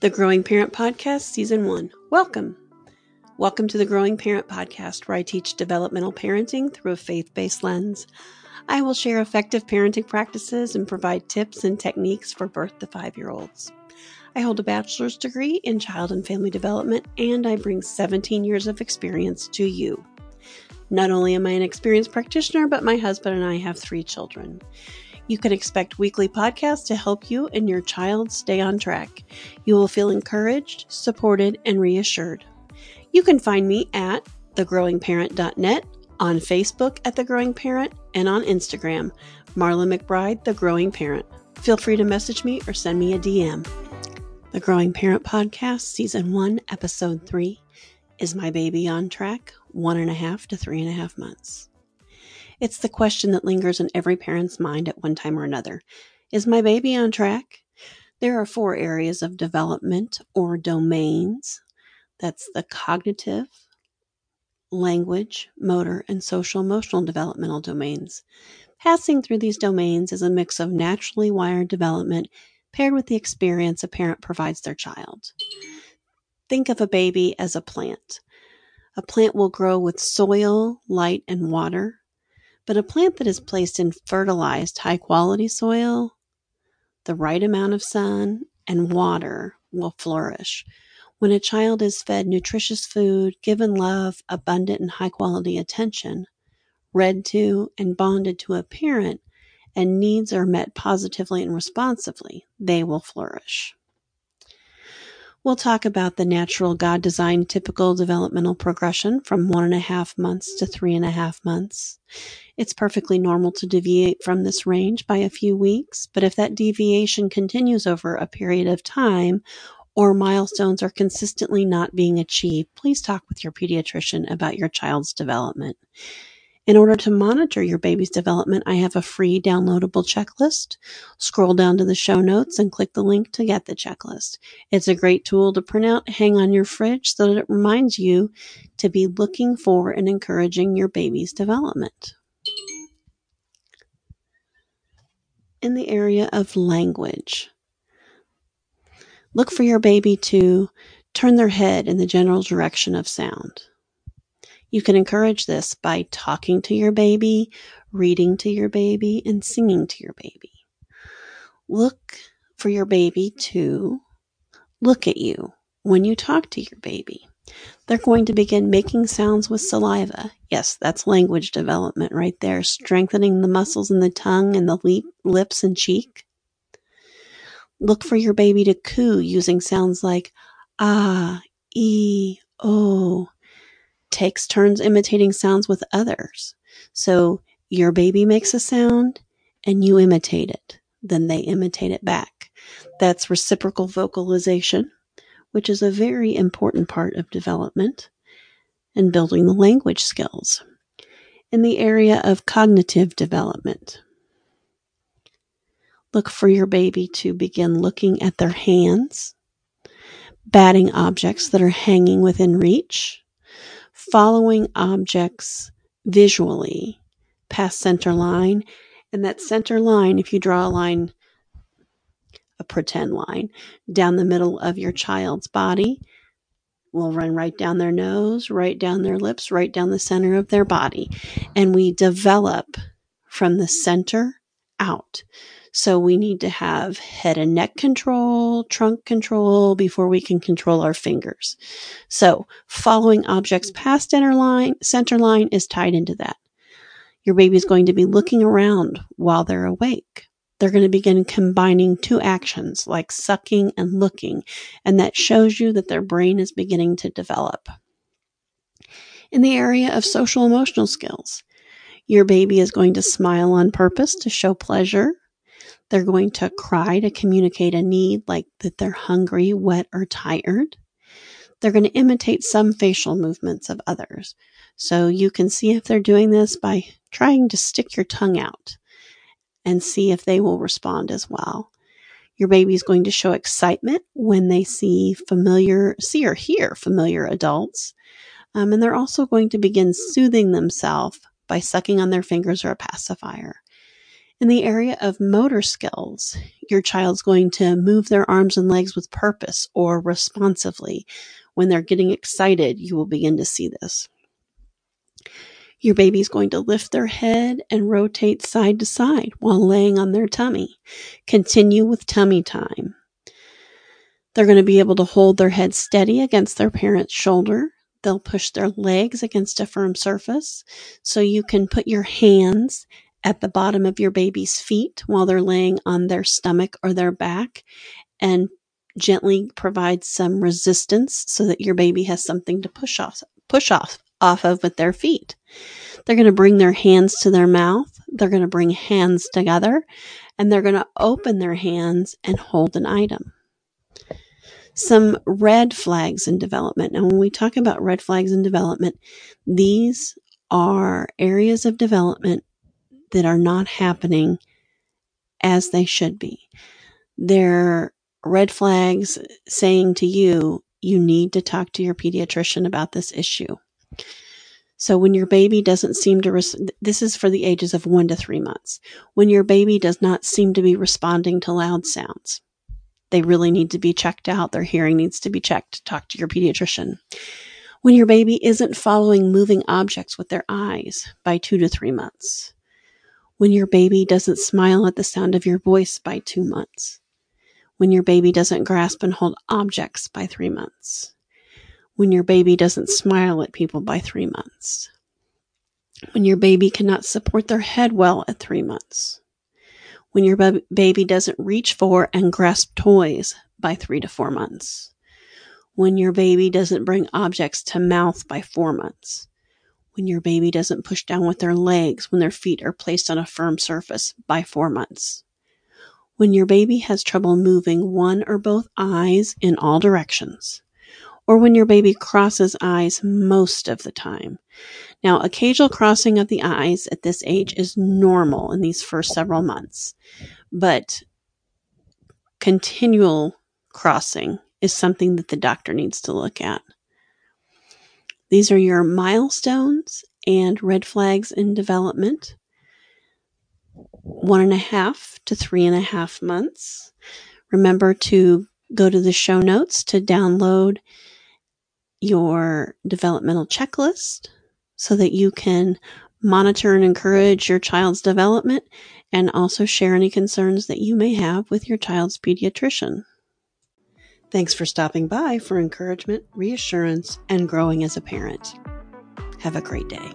The Growing Parent Podcast, Season 1. Welcome. Welcome to the Growing Parent Podcast, where I teach developmental parenting through a faith based lens. I will share effective parenting practices and provide tips and techniques for birth to five year olds. I hold a bachelor's degree in child and family development, and I bring 17 years of experience to you. Not only am I an experienced practitioner, but my husband and I have three children. You can expect weekly podcasts to help you and your child stay on track. You will feel encouraged, supported, and reassured. You can find me at thegrowingparent.net, on Facebook at The Growing Parent, and on Instagram, Marla McBride, The Growing Parent. Feel free to message me or send me a DM. The Growing Parent Podcast, Season 1, Episode 3 Is My Baby on Track? One and a half to three and a half months. It's the question that lingers in every parent's mind at one time or another. Is my baby on track? There are four areas of development or domains. That's the cognitive, language, motor, and social emotional developmental domains. Passing through these domains is a mix of naturally wired development paired with the experience a parent provides their child. Think of a baby as a plant. A plant will grow with soil, light, and water. But a plant that is placed in fertilized, high quality soil, the right amount of sun, and water will flourish. When a child is fed nutritious food, given love, abundant and high quality attention, read to, and bonded to a parent, and needs are met positively and responsively, they will flourish. We'll talk about the natural God designed typical developmental progression from one and a half months to three and a half months. It's perfectly normal to deviate from this range by a few weeks, but if that deviation continues over a period of time or milestones are consistently not being achieved, please talk with your pediatrician about your child's development. In order to monitor your baby's development, I have a free downloadable checklist. Scroll down to the show notes and click the link to get the checklist. It's a great tool to print out, hang on your fridge so that it reminds you to be looking for and encouraging your baby's development. In the area of language, look for your baby to turn their head in the general direction of sound. You can encourage this by talking to your baby, reading to your baby, and singing to your baby. Look for your baby to look at you when you talk to your baby. They're going to begin making sounds with saliva. Yes, that's language development right there, strengthening the muscles in the tongue and the lips and cheek. Look for your baby to coo using sounds like ah, e, o, takes turns imitating sounds with others. So your baby makes a sound and you imitate it. Then they imitate it back. That's reciprocal vocalization, which is a very important part of development and building the language skills. In the area of cognitive development, look for your baby to begin looking at their hands, batting objects that are hanging within reach, following objects visually past center line. And that center line, if you draw a line, a pretend line, down the middle of your child's body, will run right down their nose, right down their lips, right down the center of their body. And we develop from the center out. So we need to have head and neck control, trunk control before we can control our fingers. So following objects past center line, center line is tied into that. Your baby is going to be looking around while they're awake. They're going to begin combining two actions like sucking and looking, and that shows you that their brain is beginning to develop. In the area of social emotional skills, your baby is going to smile on purpose to show pleasure they're going to cry to communicate a need like that they're hungry, wet, or tired. They're going to imitate some facial movements of others. So you can see if they're doing this by trying to stick your tongue out and see if they will respond as well. Your baby is going to show excitement when they see familiar, see or hear familiar adults. Um, and they're also going to begin soothing themselves by sucking on their fingers or a pacifier. In the area of motor skills, your child's going to move their arms and legs with purpose or responsively. When they're getting excited, you will begin to see this. Your baby's going to lift their head and rotate side to side while laying on their tummy. Continue with tummy time. They're going to be able to hold their head steady against their parent's shoulder. They'll push their legs against a firm surface. So you can put your hands at the bottom of your baby's feet while they're laying on their stomach or their back and gently provide some resistance so that your baby has something to push off push off off of with their feet. They're going to bring their hands to their mouth. They're going to bring hands together and they're going to open their hands and hold an item. Some red flags in development. And when we talk about red flags in development, these are areas of development that are not happening as they should be. They're red flags saying to you, you need to talk to your pediatrician about this issue. So when your baby doesn't seem to, res- this is for the ages of one to three months. When your baby does not seem to be responding to loud sounds, they really need to be checked out. Their hearing needs to be checked. Talk to your pediatrician. When your baby isn't following moving objects with their eyes by two to three months. When your baby doesn't smile at the sound of your voice by two months. When your baby doesn't grasp and hold objects by three months when your baby doesn't smile at people by three months, when your baby cannot support their head well at three months, when your baby doesn't reach for and grasp toys by three to four months, when your baby doesn't bring objects to mouth by four months, when your baby doesn't push down with their legs when their feet are placed on a firm surface by four months, when your baby has trouble moving one or both eyes in all directions, or when your baby crosses eyes most of the time. Now, occasional crossing of the eyes at this age is normal in these first several months, but continual crossing is something that the doctor needs to look at. These are your milestones and red flags in development. One and a half to three and a half months. Remember to go to the show notes to download your developmental checklist so that you can monitor and encourage your child's development and also share any concerns that you may have with your child's pediatrician. Thanks for stopping by for encouragement, reassurance, and growing as a parent. Have a great day.